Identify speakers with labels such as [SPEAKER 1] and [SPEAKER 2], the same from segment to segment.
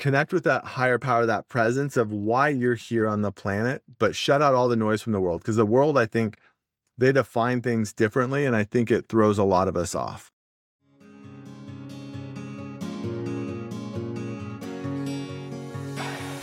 [SPEAKER 1] connect with that higher power, that presence of why you're here on the planet, but shut out all the noise from the world. Because the world, I think, they define things differently. And I think it throws a lot of us off.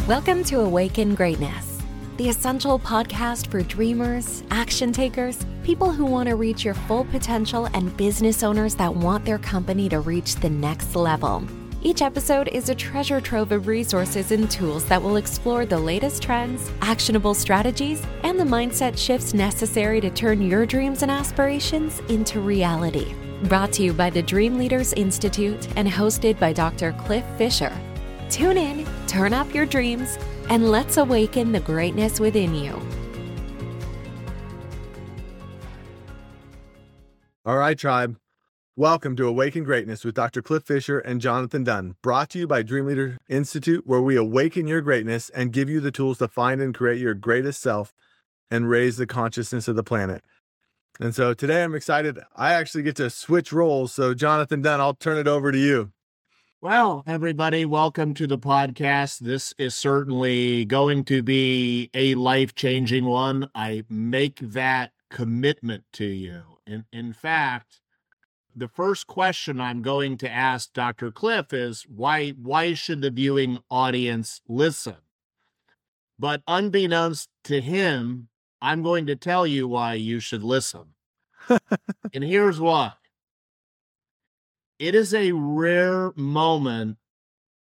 [SPEAKER 2] Welcome to Awaken Greatness, the essential podcast for dreamers, action takers, people who want to reach your full potential, and business owners that want their company to reach the next level. Each episode is a treasure trove of resources and tools that will explore the latest trends, actionable strategies, and the mindset shifts necessary to turn your dreams and aspirations into reality. Brought to you by the Dream Leaders Institute and hosted by Dr. Cliff Fisher. Tune in, turn up your dreams, and let's awaken the greatness within you.
[SPEAKER 1] All right, tribe. Welcome to Awaken Greatness with Dr. Cliff Fisher and Jonathan Dunn, brought to you by Dream Leader Institute, where we awaken your greatness and give you the tools to find and create your greatest self and raise the consciousness of the planet. And so today I'm excited. I actually get to switch roles. So, Jonathan Dunn, I'll turn it over to you.
[SPEAKER 3] Well, everybody, welcome to the podcast. This is certainly going to be a life changing one. I make that commitment to you. In, in fact, the first question I'm going to ask Dr. Cliff is why why should the viewing audience listen? But unbeknownst to him, I'm going to tell you why you should listen. and here's why. It is a rare moment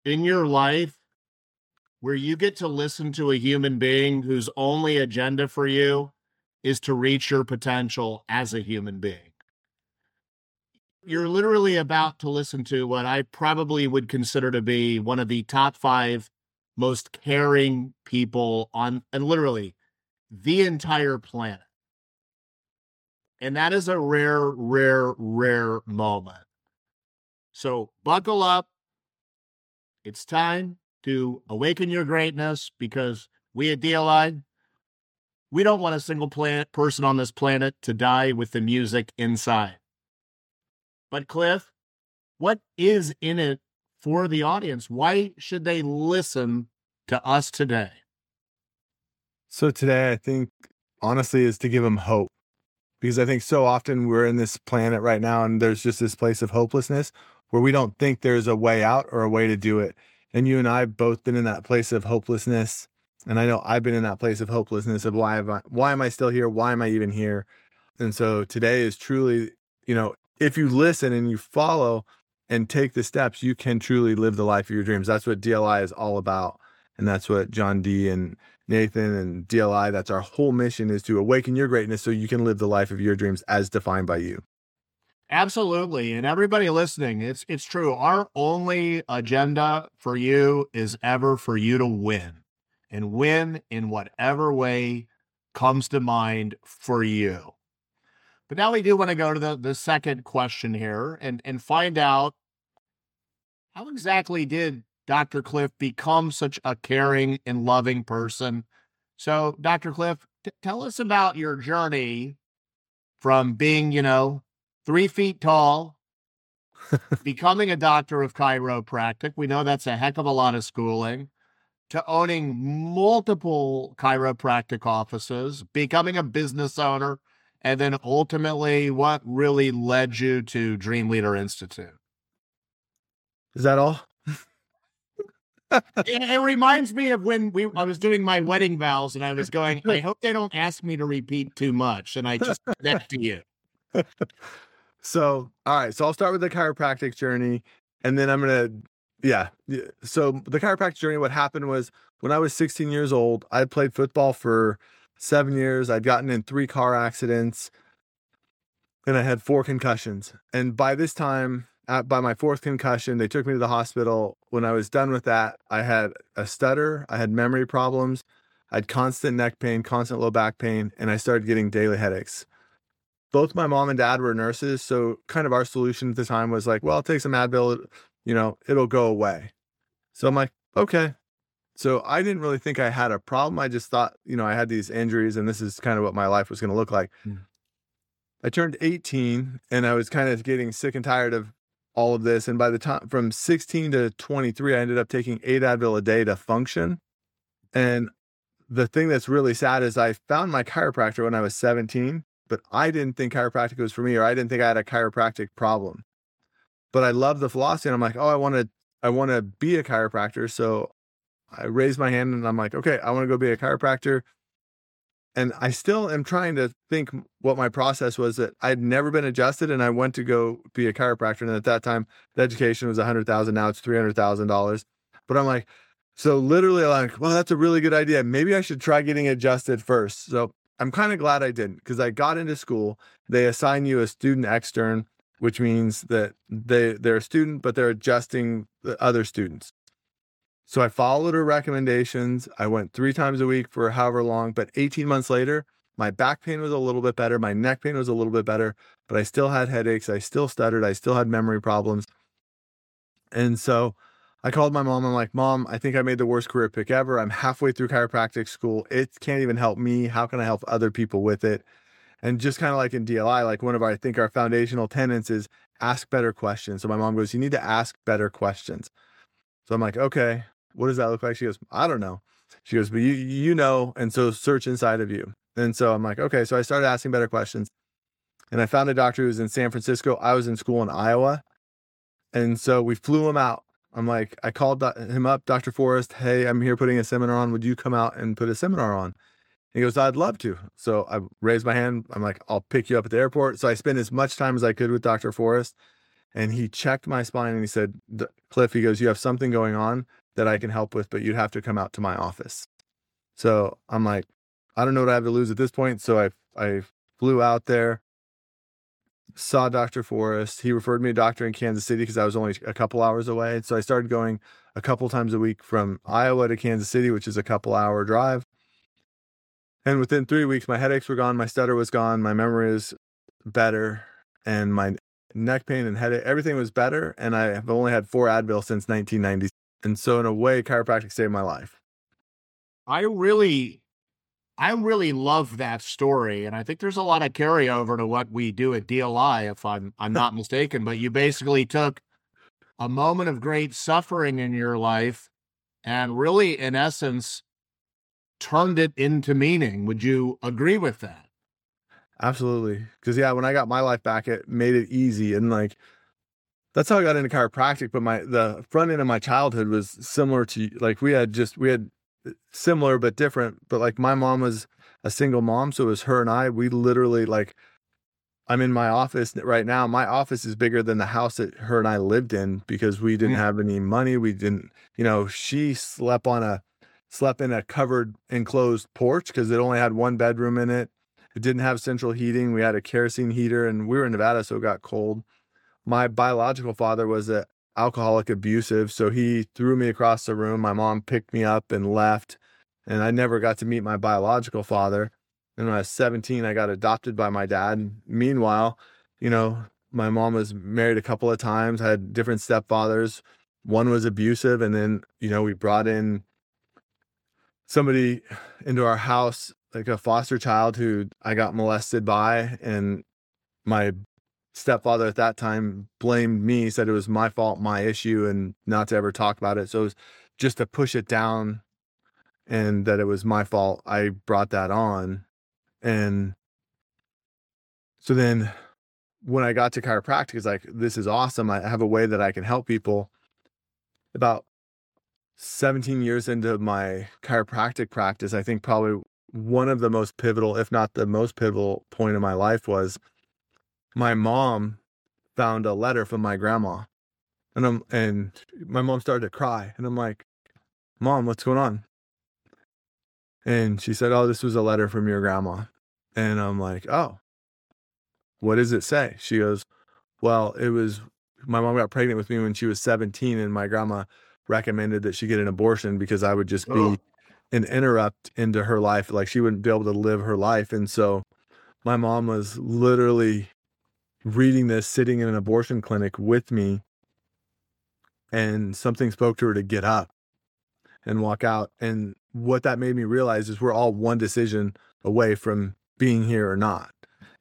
[SPEAKER 3] in your life where you get to listen to a human being whose only agenda for you is to reach your potential as a human being you're literally about to listen to what I probably would consider to be one of the top five most caring people on, and literally the entire planet. And that is a rare, rare, rare moment. So buckle up. It's time to awaken your greatness because we at DLI, we don't want a single planet person on this planet to die with the music inside. But Cliff, what is in it for the audience? Why should they listen to us today?
[SPEAKER 1] So today, I think honestly is to give them hope because I think so often we're in this planet right now and there's just this place of hopelessness where we don't think there's a way out or a way to do it. And you and I both been in that place of hopelessness. And I know I've been in that place of hopelessness of why I, why am I still here? Why am I even here? And so today is truly, you know, if you listen and you follow and take the steps, you can truly live the life of your dreams. That's what DLI is all about. And that's what John D and Nathan and DLI, that's our whole mission is to awaken your greatness so you can live the life of your dreams as defined by you.
[SPEAKER 3] Absolutely. And everybody listening, it's it's true. Our only agenda for you is ever for you to win. And win in whatever way comes to mind for you. But now we do want to go to the, the second question here and, and find out how exactly did Dr. Cliff become such a caring and loving person? So, Dr. Cliff, t- tell us about your journey from being, you know, three feet tall, becoming a doctor of chiropractic. We know that's a heck of a lot of schooling. To owning multiple chiropractic offices, becoming a business owner, and then ultimately what really led you to Dream Leader Institute.
[SPEAKER 1] Is that all?
[SPEAKER 3] it, it, reminds me of when we I was doing my wedding vows and I was going, I hope they don't ask me to repeat too much. And I just that to you.
[SPEAKER 1] So, all right. So I'll start with the chiropractic journey and then I'm gonna yeah. So the chiropractic journey, what happened was when I was 16 years old, I played football for seven years. I'd gotten in three car accidents and I had four concussions. And by this time, at, by my fourth concussion, they took me to the hospital. When I was done with that, I had a stutter, I had memory problems, I had constant neck pain, constant low back pain, and I started getting daily headaches. Both my mom and dad were nurses, so kind of our solution at the time was like, well, I'll take some Advil, you know, it'll go away. So I'm like, okay, so I didn't really think I had a problem. I just thought, you know, I had these injuries and this is kind of what my life was going to look like. Mm. I turned 18 and I was kind of getting sick and tired of all of this. And by the time from 16 to 23, I ended up taking eight Advil a day to function. And the thing that's really sad is I found my chiropractor when I was 17, but I didn't think chiropractic was for me, or I didn't think I had a chiropractic problem. But I love the philosophy, and I'm like, oh, I want to, I want to be a chiropractor. So I raised my hand, and I'm like, okay, I want to go be a chiropractor. And I still am trying to think what my process was that I'd never been adjusted, and I went to go be a chiropractor. And at that time, the education was a hundred thousand. Now it's three hundred thousand dollars. But I'm like, so literally, like, well, that's a really good idea. Maybe I should try getting adjusted first. So I'm kind of glad I didn't because I got into school. They assign you a student extern, which means that they they're a student, but they're adjusting the other students. So I followed her recommendations. I went three times a week for however long, but 18 months later, my back pain was a little bit better. My neck pain was a little bit better, but I still had headaches. I still stuttered. I still had memory problems. And so I called my mom. I'm like, Mom, I think I made the worst career pick ever. I'm halfway through chiropractic school. It can't even help me. How can I help other people with it? And just kind of like in DLI, like one of our, I think our foundational tenets is ask better questions. So my mom goes, You need to ask better questions. So I'm like, Okay, what does that look like? She goes, I don't know. She goes, But you, you know. And so search inside of you. And so I'm like, Okay. So I started asking better questions. And I found a doctor who was in San Francisco. I was in school in Iowa. And so we flew him out I'm like, I called him up, Dr. Forrest. Hey, I'm here putting a seminar on. Would you come out and put a seminar on? He goes, I'd love to. So I raised my hand. I'm like, I'll pick you up at the airport. So I spent as much time as I could with Dr. Forrest. And he checked my spine and he said, Cliff, he goes, You have something going on that I can help with, but you'd have to come out to my office. So I'm like, I don't know what I have to lose at this point. So I I flew out there saw Dr. Forrest. He referred me to a doctor in Kansas City because I was only a couple hours away. So I started going a couple times a week from Iowa to Kansas City, which is a couple hour drive. And within three weeks, my headaches were gone, my stutter was gone, my memory is better, and my neck pain and headache, everything was better. And I have only had four Advil since 1990. And so, in a way, chiropractic saved my life.
[SPEAKER 3] I really I really love that story, and I think there's a lot of carryover to what we do at DLI, if I'm I'm not mistaken. But you basically took a moment of great suffering in your life, and really, in essence, turned it into meaning. Would you agree with that?
[SPEAKER 1] Absolutely, because yeah, when I got my life back, it made it easy, and like that's how I got into chiropractic. But my the front end of my childhood was similar to like we had just we had uh, similar but different. But like my mom was a single mom, so it was her and I. We literally like I'm in my office right now. My office is bigger than the house that her and I lived in because we didn't mm. have any money. We didn't, you know, she slept on a slept in a covered enclosed porch because it only had one bedroom in it. It didn't have central heating. We had a kerosene heater and we were in Nevada, so it got cold. My biological father was a alcoholic abusive. So he threw me across the room. My mom picked me up and left. And I never got to meet my biological father. And when I was 17, I got adopted by my dad. Meanwhile, you know, my mom was married a couple of times, had different stepfathers. One was abusive. And then, you know, we brought in somebody into our house, like a foster child who I got molested by. And my stepfather at that time blamed me, said it was my fault, my issue, and not to ever talk about it. So it was just to push it down and that it was my fault. I brought that on. And so then when I got to chiropractic, it's like, this is awesome. I have a way that I can help people. About 17 years into my chiropractic practice, I think probably one of the most pivotal, if not the most pivotal point in my life was my mom found a letter from my grandma and I'm and my mom started to cry and I'm like, "Mom, what's going on?" And she said, "Oh, this was a letter from your grandma." And I'm like, "Oh. What does it say?" She goes, "Well, it was my mom got pregnant with me when she was 17 and my grandma recommended that she get an abortion because I would just be oh. an interrupt into her life like she wouldn't be able to live her life and so my mom was literally reading this sitting in an abortion clinic with me and something spoke to her to get up and walk out and what that made me realize is we're all one decision away from being here or not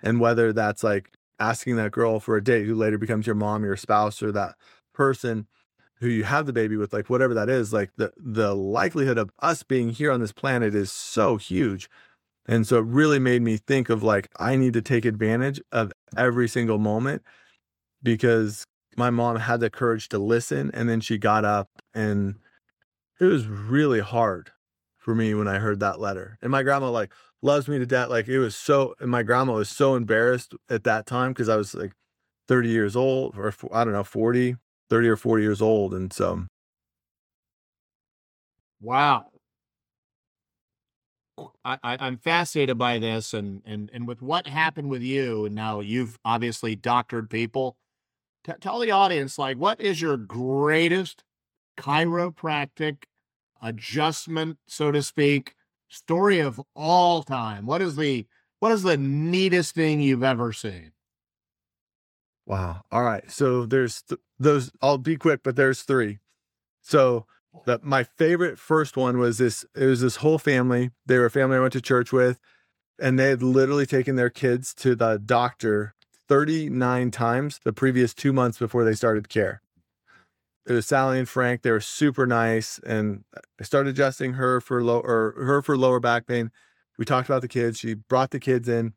[SPEAKER 1] and whether that's like asking that girl for a date who later becomes your mom, your spouse, or that person who you have the baby with, like whatever that is, like the the likelihood of us being here on this planet is so huge. And so it really made me think of like I need to take advantage of every single moment because my mom had the courage to listen and then she got up and it was really hard for me when I heard that letter. And my grandma like loves me to death. Like it was so and my grandma was so embarrassed at that time because I was like 30 years old or I don't know, 40, 30 or 40 years old. And so
[SPEAKER 3] Wow. I, am fascinated by this and, and, and with what happened with you. And now you've obviously doctored people. T- tell the audience, like, what is your greatest chiropractic adjustment, so to speak, story of all time? What is the what is the neatest thing you've ever seen?
[SPEAKER 1] Wow. All right. So there's th- those. I'll be quick, but there's three. So the, my favorite first one was this. It was this whole family. They were a family I went to church with, and they had literally taken their kids to the doctor 39 times the previous two months before they started care. It was Sally and Frank. They were super nice, and I started adjusting her for low or her for lower back pain. We talked about the kids. She brought the kids in.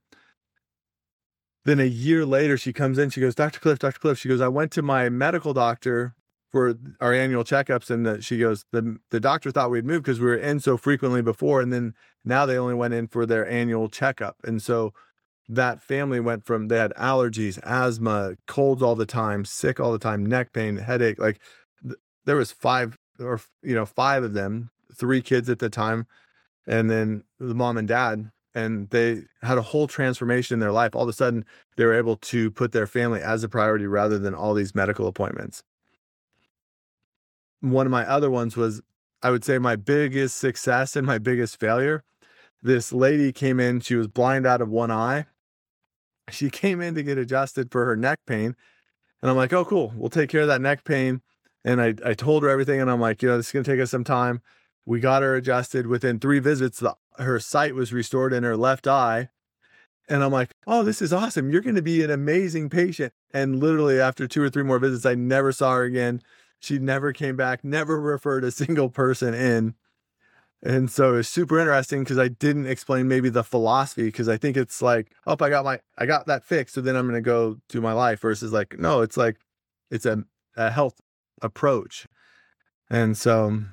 [SPEAKER 1] Then a year later, she comes in. She goes, Dr. Cliff, Dr. Cliff. She goes, I went to my medical doctor for our annual checkups, and the, she goes, the the doctor thought we'd moved because we were in so frequently before, and then now they only went in for their annual checkup, and so that family went from they had allergies, asthma, colds all the time, sick all the time, neck pain, headache. Like th- there was five or you know five of them, three kids at the time, and then the mom and dad, and they had a whole transformation in their life. All of a sudden, they were able to put their family as a priority rather than all these medical appointments. One of my other ones was, I would say, my biggest success and my biggest failure. This lady came in, she was blind out of one eye she came in to get adjusted for her neck pain. And I'm like, oh, cool. We'll take care of that neck pain. And I, I told her everything. And I'm like, you know, this is going to take us some time. We got her adjusted. Within three visits, the, her sight was restored in her left eye. And I'm like, oh, this is awesome. You're going to be an amazing patient. And literally, after two or three more visits, I never saw her again. She never came back, never referred a single person in. And so it's super interesting because I didn't explain maybe the philosophy because I think it's like, oh, I got my, I got that fixed. So then I'm going to go to my life versus like, no, it's like, it's a, a health approach. And so,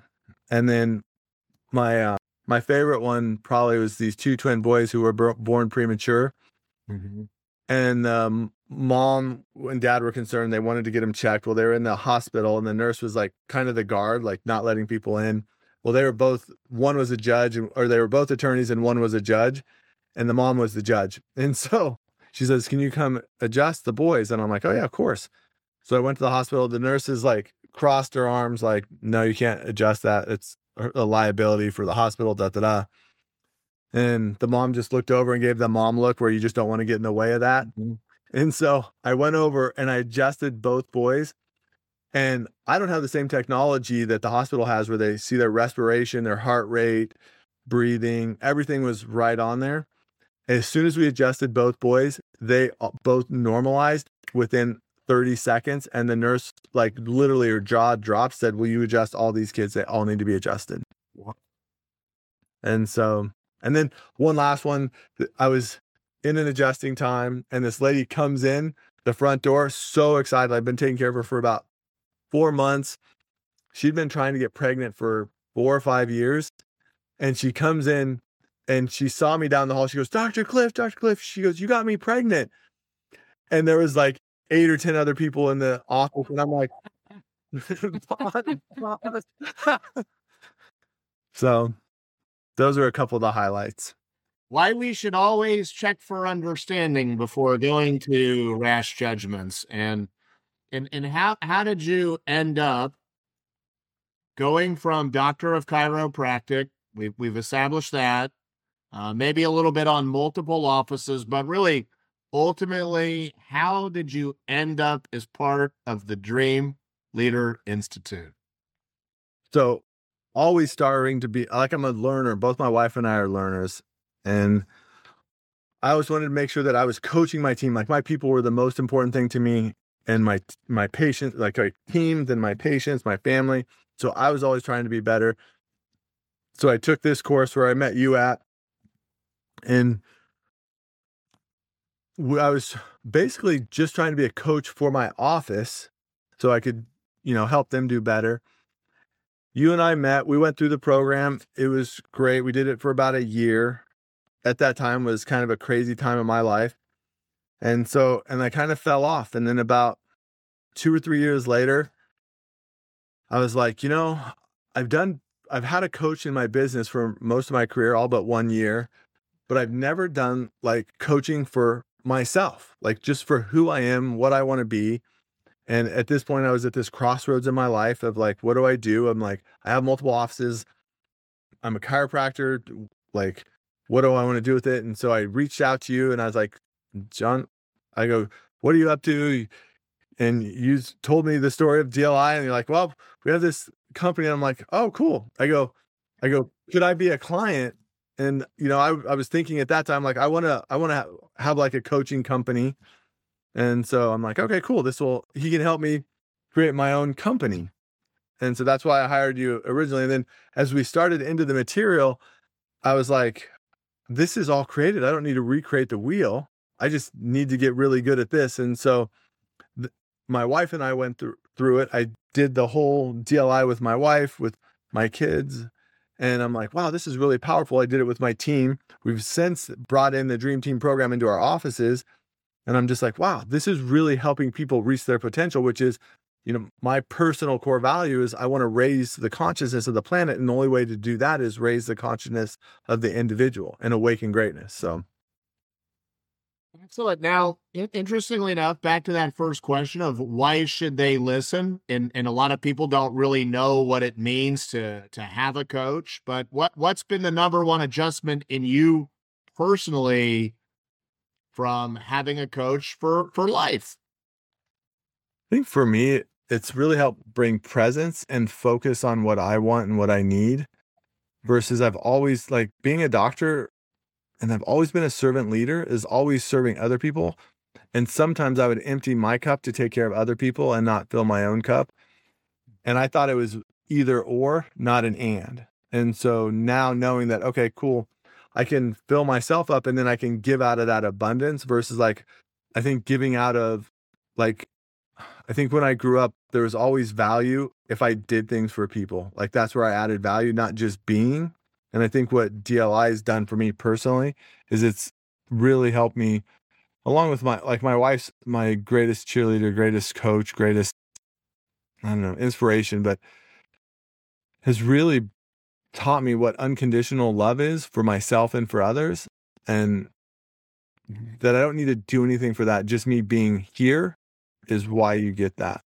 [SPEAKER 1] and then my, uh, my favorite one probably was these two twin boys who were born premature. Mm-hmm. And um, mom and dad were concerned. They wanted to get him checked. Well, they were in the hospital, and the nurse was like kind of the guard, like not letting people in. Well they were both one was a judge or they were both attorneys and one was a judge and the mom was the judge. And so she says can you come adjust the boys? And i'm like oh yeah of course. So i went to the hospital. The nurses like crossed her arms like no you can't adjust that. It's a liability for the hospital da da da. And the mom just looked over and gave the mom look where you just don't want to get in the way of that. Mm-hmm. And so i went over and i adjusted both boys and I don't have the same technology that the hospital has where they see their respiration, their heart rate, breathing, everything was right on there. As soon as we adjusted both boys, they both normalized within 30 seconds. And the nurse, like literally, her jaw dropped, said, Will you adjust all these kids? They all need to be adjusted. What? And so, and then one last one, I was in an adjusting time, and this lady comes in the front door, so excited. I've been taking care of her for about four months. She'd been trying to get pregnant for four or five years. And she comes in and she saw me down the hall. She goes, Dr. Cliff, Dr. Cliff. She goes, You got me pregnant. And there was like eight or 10 other people in the office. And I'm like, so those are a couple of the highlights.
[SPEAKER 3] Why we should always check for understanding before going to rash judgments. And and and how how did you end up going from doctor of chiropractic? We've we've established that. Uh, maybe a little bit on multiple offices, but really, ultimately, how did you end up as part of the Dream Leader Institute?
[SPEAKER 1] So, always starting to be like I'm a learner. Both my wife and I are learners, and I always wanted to make sure that I was coaching my team. Like my people were the most important thing to me and my my patients, like my team, then my patients, my family. So I was always trying to be better. So I took this course where I met you at, and I was basically just trying to be a coach for my office so I could, you know, help them do better. You and I met, we went through the program. It was great. We did it for about a year. At that time was kind of a crazy time in my life. And so, and I kind of fell off. And then about two or three years later, I was like, you know, I've done, I've had a coach in my business for most of my career, all but one year, but I've never done like coaching for myself, like just for who I am, what I want to be. And at this point, I was at this crossroads in my life of like, what do I do? I'm like, I have multiple offices. I'm a chiropractor. Like, what do I want to do with it? And so I reached out to you and I was like, John, I go, what are you up to? And you told me the story of DLI and you're like, well, we have this company. And I'm like, oh, cool. I go, I go, could I be a client? And, you know, I, I was thinking at that time, like, I want to, I want to have like a coaching company. And so I'm like, okay, cool. This will, he can help me create my own company. And so that's why I hired you originally. And then as we started into the material, I was like, this is all created. I don't need to recreate the wheel. I just need to get really good at this. And so th- my wife and I went through through it. I did the whole DLI with my wife, with my kids. And I'm like, wow, this is really powerful. I did it with my team. We've since brought in the Dream Team program into our offices. And I'm just like, wow, this is really helping people reach their potential, which is, you know, my personal core value is I want to raise the consciousness of the planet. And the only way to do that is raise the consciousness of the individual and awaken greatness. So,
[SPEAKER 3] Excellent. Now, interestingly enough, back to that first question of why should they listen, and and a lot of people don't really know what it means to to have a coach. But what what's been the number one adjustment in you personally from having a coach for for life?
[SPEAKER 1] I think for me, it's really helped bring presence and focus on what I want and what I need. Versus, I've always like being a doctor and I've always been a servant leader, is always serving other people. And sometimes I would empty my cup to take care of other people and not fill my own cup. And I thought it was either or, not an and. And so now knowing that, okay, cool, I can fill myself up and then I can give out of that abundance versus like, I think giving out of like, I think when I grew up, there was always value if I did things for people. Like that's where I added value, not just being. And I think what DLI has done for me personally is it's really helped me along with my like my wife's my greatest cheerleader, greatest coach, greatest I don't know, inspiration, but has really taught me what unconditional love is for myself and for others and that I don't need to do anything for that. Just me being here is why you get that.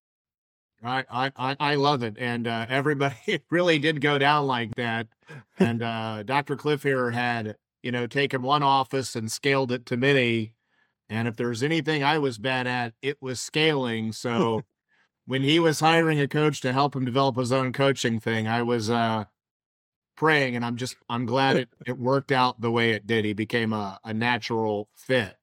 [SPEAKER 3] I I I love it, and uh, everybody it really did go down like that. And uh, Dr. Cliff here had you know taken one office and scaled it to many. And if there's anything I was bad at, it was scaling. So when he was hiring a coach to help him develop his own coaching thing, I was uh, praying, and I'm just I'm glad it it worked out the way it did. He became a, a natural fit.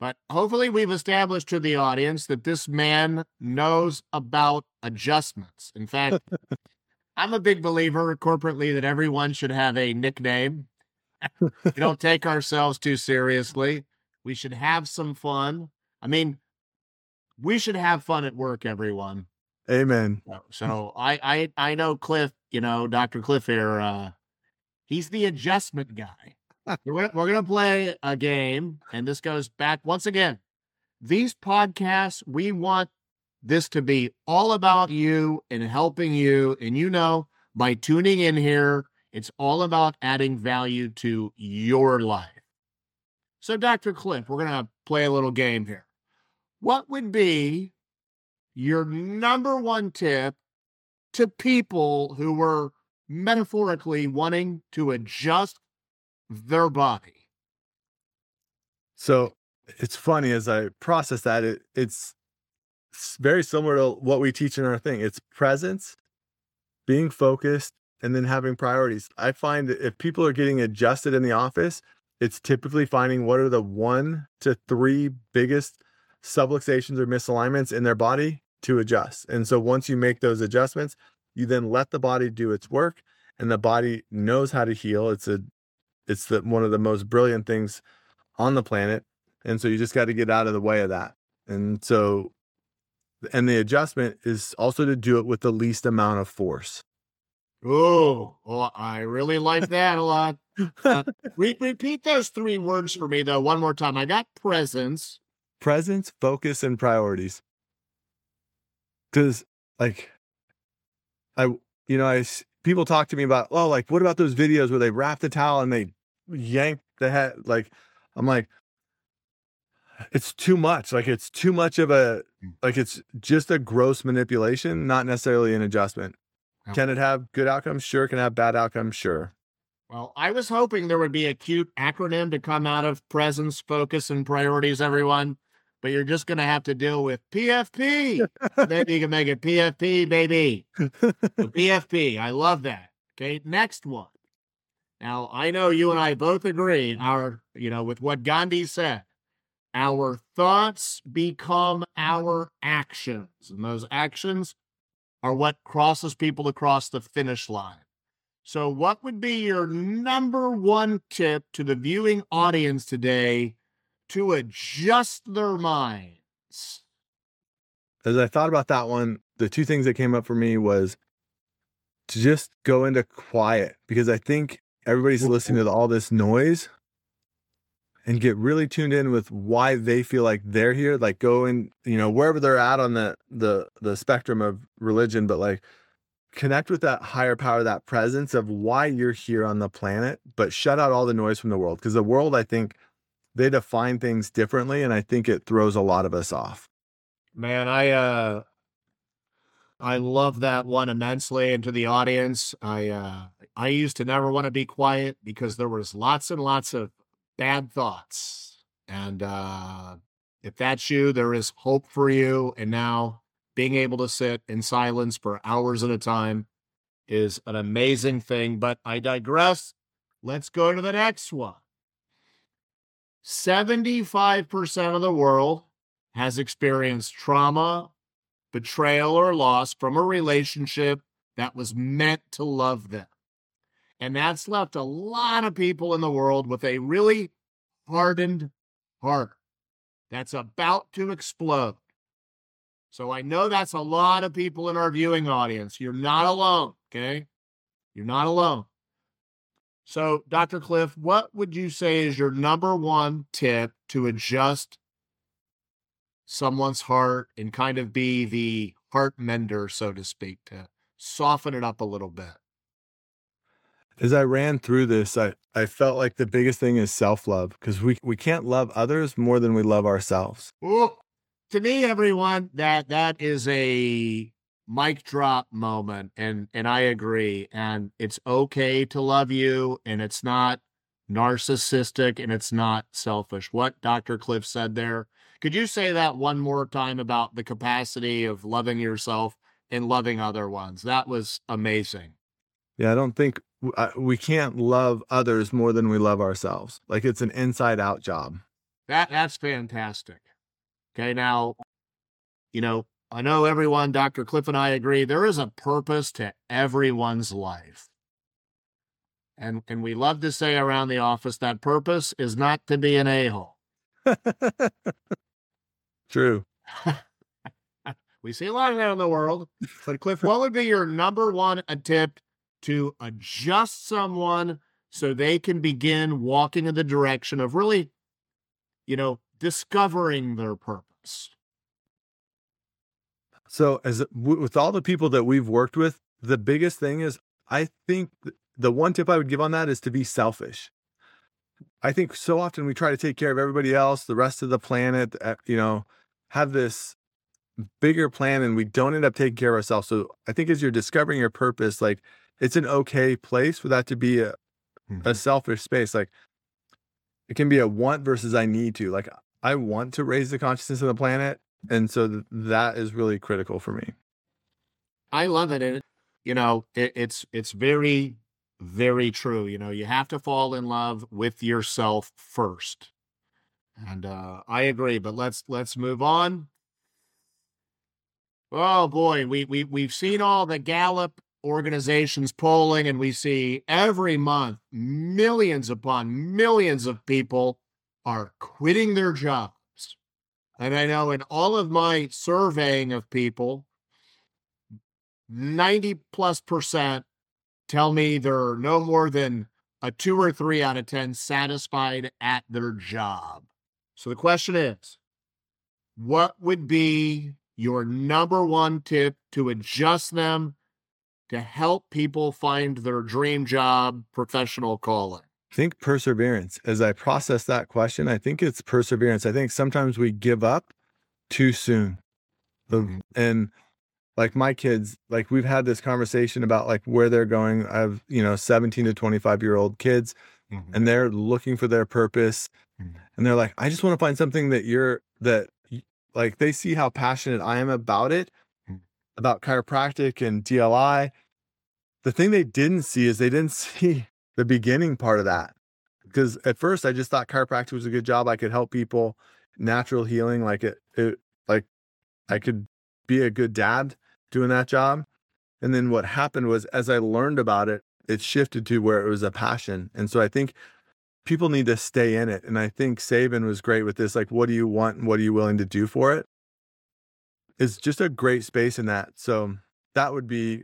[SPEAKER 3] But hopefully, we've established to the audience that this man knows about adjustments. In fact, I'm a big believer corporately that everyone should have a nickname. we don't take ourselves too seriously. We should have some fun. I mean, we should have fun at work, everyone.
[SPEAKER 1] Amen.
[SPEAKER 3] So I I I know Cliff, you know, Dr. Cliff here, uh, he's the adjustment guy we're, we're going to play a game, and this goes back once again. These podcasts, we want this to be all about you and helping you. And you know, by tuning in here, it's all about adding value to your life. So, Dr. Cliff, we're going to play a little game here. What would be your number one tip to people who were metaphorically wanting to adjust their body.
[SPEAKER 1] So it's funny as I process that, it, it's very similar to what we teach in our thing. It's presence, being focused, and then having priorities. I find that if people are getting adjusted in the office, it's typically finding what are the one to three biggest subluxations or misalignments in their body to adjust. And so once you make those adjustments, you then let the body do its work and the body knows how to heal. It's a it's the one of the most brilliant things on the planet. And so you just got to get out of the way of that. And so and the adjustment is also to do it with the least amount of force.
[SPEAKER 3] Oh, well, I really like that a lot. Uh, re- repeat those three words for me, though, one more time. I got presence,
[SPEAKER 1] presence, focus, and priorities. Because, like, I, you know, I people talk to me about, oh, like, what about those videos where they wrap the towel and they yank the head? Like, I'm like, it's too much. Like, it's too much of a, mm. like, it's just a gross manipulation, not necessarily an adjustment. Can it have good outcomes? Sure. Can it have bad outcomes? Sure.
[SPEAKER 3] Well, I was hoping there would be a cute acronym to come out of presence, focus, and priorities, everyone. But you're just going to have to deal with PFP. Maybe you can make it PFP, baby. PFP. I love that. Okay. Next one. Now, I know you and I both agree, our, you know, with what Gandhi said, our thoughts become our actions. And those actions are what crosses people across the finish line. So, what would be your number one tip to the viewing audience today to adjust their minds?
[SPEAKER 1] As I thought about that one, the two things that came up for me was to just go into quiet because I think everybody's listening to all this noise and get really tuned in with why they feel like they're here like go in you know wherever they're at on the the the spectrum of religion but like connect with that higher power that presence of why you're here on the planet but shut out all the noise from the world because the world i think they define things differently and i think it throws a lot of us off.
[SPEAKER 3] Man i uh I love that one immensely. And to the audience, I uh, I used to never want to be quiet because there was lots and lots of bad thoughts. And uh, if that's you, there is hope for you. And now being able to sit in silence for hours at a time is an amazing thing. But I digress. Let's go to the next one. 75% of the world has experienced trauma, betrayal, or loss from a relationship that was meant to love them. And that's left a lot of people in the world with a really hardened heart that's about to explode. So I know that's a lot of people in our viewing audience. You're not alone, okay? You're not alone. So, Dr. Cliff, what would you say is your number one tip to adjust someone's heart and kind of be the heart mender, so to speak, to soften it up a little bit?
[SPEAKER 1] as I ran through this, I, I felt like the biggest thing is self love because we, we can't love others more than we love ourselves.
[SPEAKER 3] Well, to me, everyone, that that is a mic drop moment, and and I agree. And it's okay to love you, and it's not narcissistic, and it's not selfish. What Dr. Cliff said there. Could you say that one more time about the capacity of loving yourself and loving other ones? That was amazing.
[SPEAKER 1] Yeah, I don't think we can't love others more than we love ourselves. Like it's an inside out job.
[SPEAKER 3] That that's fantastic. Okay, now, you know, I know everyone, Dr. Cliff and I agree, there is a purpose to everyone's life. And and we love to say around the office that purpose is not to be an a-hole.
[SPEAKER 1] True.
[SPEAKER 3] we see a lot of that in the world. But Cliff, what would be your number one attempt to adjust someone so they can begin walking in the direction of really, you know, discovering their purpose.
[SPEAKER 1] So, as with all the people that we've worked with, the biggest thing is I think the one tip I would give on that is to be selfish. I think so often we try to take care of everybody else, the rest of the planet, eh, you know, have this bigger plan and we don't end up taking care of ourselves. So I think as you're discovering your purpose, like it's an okay place for that to be a, mm-hmm. a selfish space. Like it can be a want versus I need to. Like I want to raise the consciousness of the planet. And so th- that is really critical for me.
[SPEAKER 3] I love it. And, you know, it, it's, it's very very true. You know, you have to fall in love with yourself first. And uh, I agree, but let's let's move on. Oh boy, we we we've seen all the Gallup organizations polling, and we see every month millions upon millions of people are quitting their jobs. And I know in all of my surveying of people, 90 plus percent tell me they're no more than a two or three out of 10 satisfied at their job. So the question is what would be your number one tip to adjust them to help people find their dream job, professional calling?
[SPEAKER 1] I think perseverance. As I process that question, I think it's perseverance. I think sometimes we give up too soon. The, mm-hmm. and like my kids, like we've had this conversation about like where they're going. I have, you know, 17 to 25 year old kids mm-hmm. and they're looking for their purpose. Mm-hmm. And they're like, I just want to find something that you're, that like they see how passionate I am about it, mm-hmm. about chiropractic and DLI. The thing they didn't see is they didn't see the beginning part of that. Because at first I just thought chiropractic was a good job. I could help people, natural healing, like it, it like I could be a good dad doing that job. And then what happened was as I learned about it, it shifted to where it was a passion. And so I think people need to stay in it. And I think Saban was great with this. Like, what do you want and what are you willing to do for it? It's just a great space in that. So that would be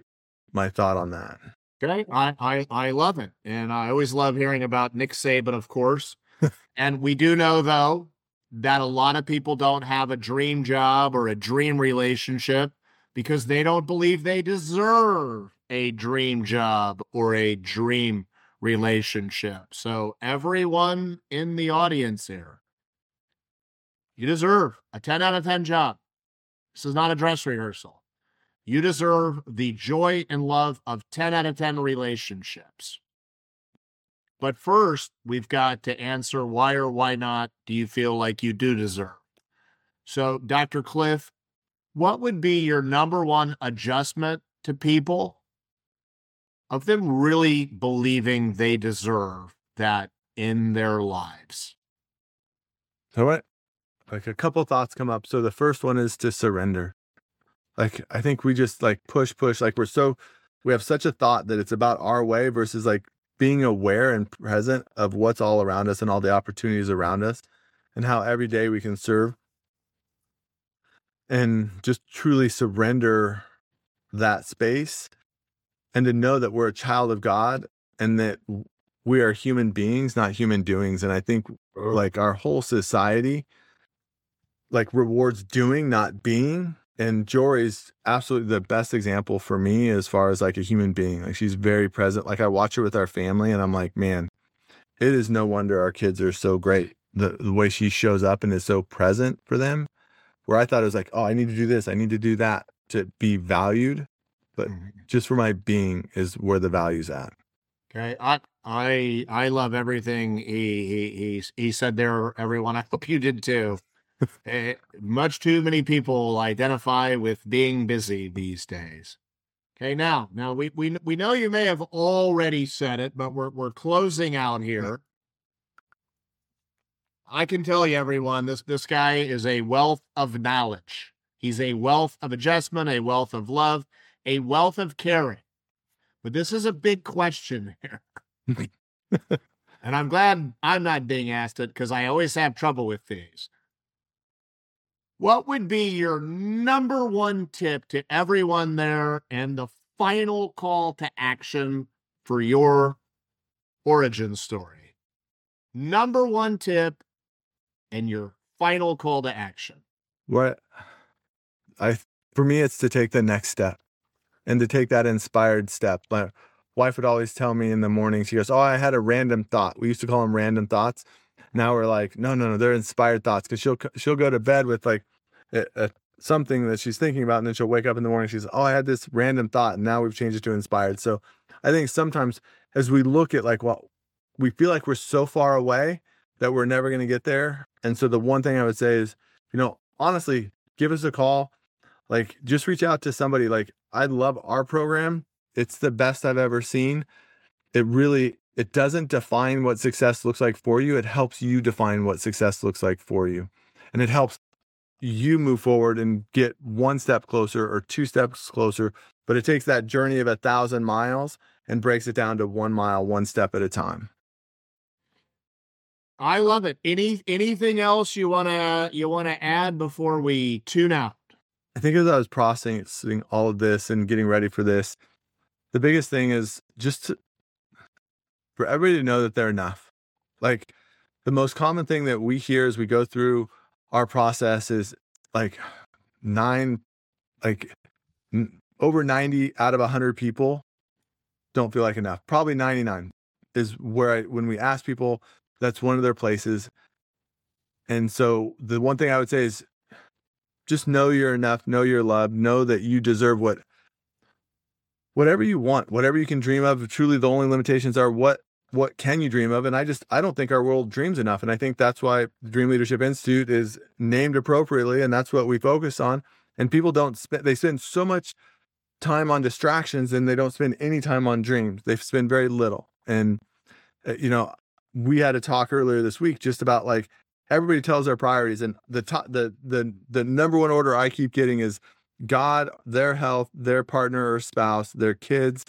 [SPEAKER 1] my thought on that.
[SPEAKER 3] Okay. I, I, I love it. And I always love hearing about Nick Saban, of course. and we do know, though, that a lot of people don't have a dream job or a dream relationship because they don't believe they deserve a dream job or a dream relationship. So, everyone in the audience here, you deserve a 10 out of 10 job. This is not a dress rehearsal. You deserve the joy and love of 10 out of 10 relationships. But first, we've got to answer why or why not do you feel like you do deserve? So, Dr. Cliff, what would be your number one adjustment to people of them really believing they deserve that in their lives?
[SPEAKER 1] So what like a couple thoughts come up. So the first one is to surrender. Like I think we just like push push like we're so we have such a thought that it's about our way versus like being aware and present of what's all around us and all the opportunities around us and how every day we can serve and just truly surrender that space and to know that we're a child of God and that we are human beings, not human doings. And I think like our whole society like rewards doing, not being. And Jory's absolutely the best example for me as far as like a human being. Like she's very present. Like I watch her with our family and I'm like, man, it is no wonder our kids are so great. The, the way she shows up and is so present for them where I thought it was like, oh, I need to do this, I need to do that to be valued, but mm-hmm. just for my being is where the value's at.
[SPEAKER 3] Okay, I I I love everything he he he, he said there. Everyone, I hope you did too. uh, much too many people identify with being busy these days. Okay, now now we we we know you may have already said it, but we're we're closing out here. I can tell you, everyone, this this guy is a wealth of knowledge. He's a wealth of adjustment, a wealth of love, a wealth of caring. But this is a big question here. and I'm glad I'm not being asked it because I always have trouble with these. What would be your number one tip to everyone there and the final call to action for your origin story? Number one tip and your final call to action?
[SPEAKER 1] What I for me it's to take the next step and to take that inspired step. My wife would always tell me in the morning, she goes, Oh, I had a random thought. We used to call them random thoughts. Now we're like, no, no, no, they're inspired thoughts because she'll she'll go to bed with like a, a, something that she's thinking about, and then she'll wake up in the morning. She's, oh, I had this random thought, and now we've changed it to inspired. So I think sometimes as we look at like, well, we feel like we're so far away that we're never going to get there. And so the one thing I would say is, you know, honestly, give us a call. Like just reach out to somebody. Like I love our program. It's the best I've ever seen. it really it doesn't define what success looks like for you. It helps you define what success looks like for you. And it helps you move forward and get one step closer or two steps closer. But it takes that journey of a thousand miles and breaks it down to one mile, one step at a time.
[SPEAKER 3] I love it. Any anything else you wanna you wanna add before we tune out?
[SPEAKER 1] I think as I was processing all of this and getting ready for this, the biggest thing is just to, for everybody to know that they're enough. Like the most common thing that we hear as we go through our process is like nine, like n- over 90 out of 100 people don't feel like enough. Probably 99 is where I, when we ask people, that's one of their places. And so the one thing I would say is just know you're enough, know you're loved, know that you deserve what whatever you want, whatever you can dream of. Truly the only limitations are what what can you dream of? And I just I don't think our world dreams enough. And I think that's why the Dream Leadership Institute is named appropriately and that's what we focus on. And people don't spend they spend so much time on distractions and they don't spend any time on dreams. They spend very little. And uh, you know, we had a talk earlier this week just about like everybody tells their priorities and the top the the the number one order I keep getting is God, their health, their partner or spouse, their kids,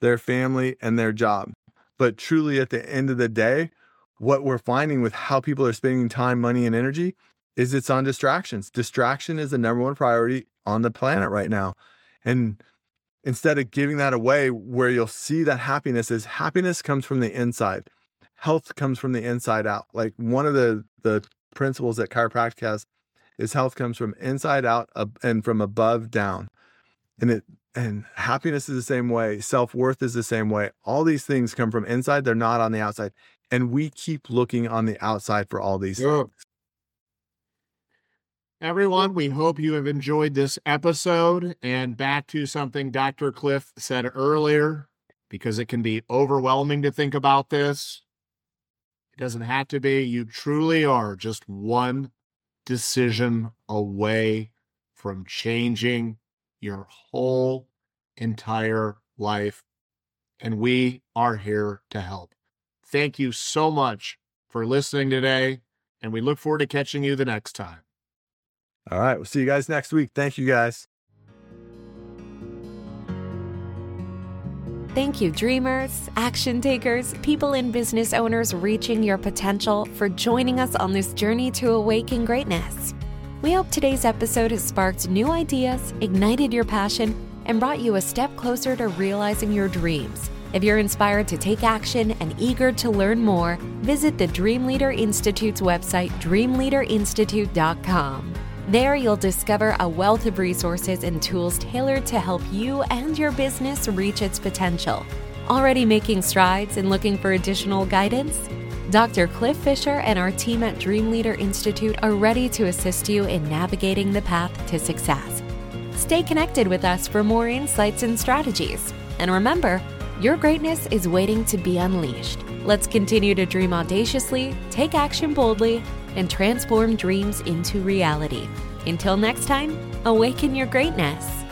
[SPEAKER 1] their family and their job. But truly at the end of the day, what we're finding with how people are spending time, money and energy is it's on distractions. Distraction is the number one priority on the planet right now. And instead of giving that away where you'll see that happiness is happiness comes from the inside health comes from the inside out. Like one of the the principles that chiropractic has is health comes from inside out and from above down. And it and happiness is the same way, self-worth is the same way. All these things come from inside, they're not on the outside. And we keep looking on the outside for all these things.
[SPEAKER 3] Everyone, we hope you have enjoyed this episode. And back to something Dr. Cliff said earlier, because it can be overwhelming to think about this. It doesn't have to be. You truly are just one decision away from changing your whole entire life. And we are here to help. Thank you so much for listening today. And we look forward to catching you the next time.
[SPEAKER 1] All right. We'll see you guys next week. Thank you guys.
[SPEAKER 2] Thank you, dreamers, action takers, people in business owners reaching your potential for joining us on this journey to awaken greatness. We hope today's episode has sparked new ideas, ignited your passion, and brought you a step closer to realizing your dreams. If you're inspired to take action and eager to learn more, visit the Dream Leader Institute's website, dreamleaderinstitute.com. There, you'll discover a wealth of resources and tools tailored to help you and your business reach its potential. Already making strides and looking for additional guidance? Dr. Cliff Fisher and our team at Dream Leader Institute are ready to assist you in navigating the path to success. Stay connected with us for more insights and strategies. And remember, your greatness is waiting to be unleashed. Let's continue to dream audaciously, take action boldly, and transform dreams into reality. Until next time, awaken your greatness.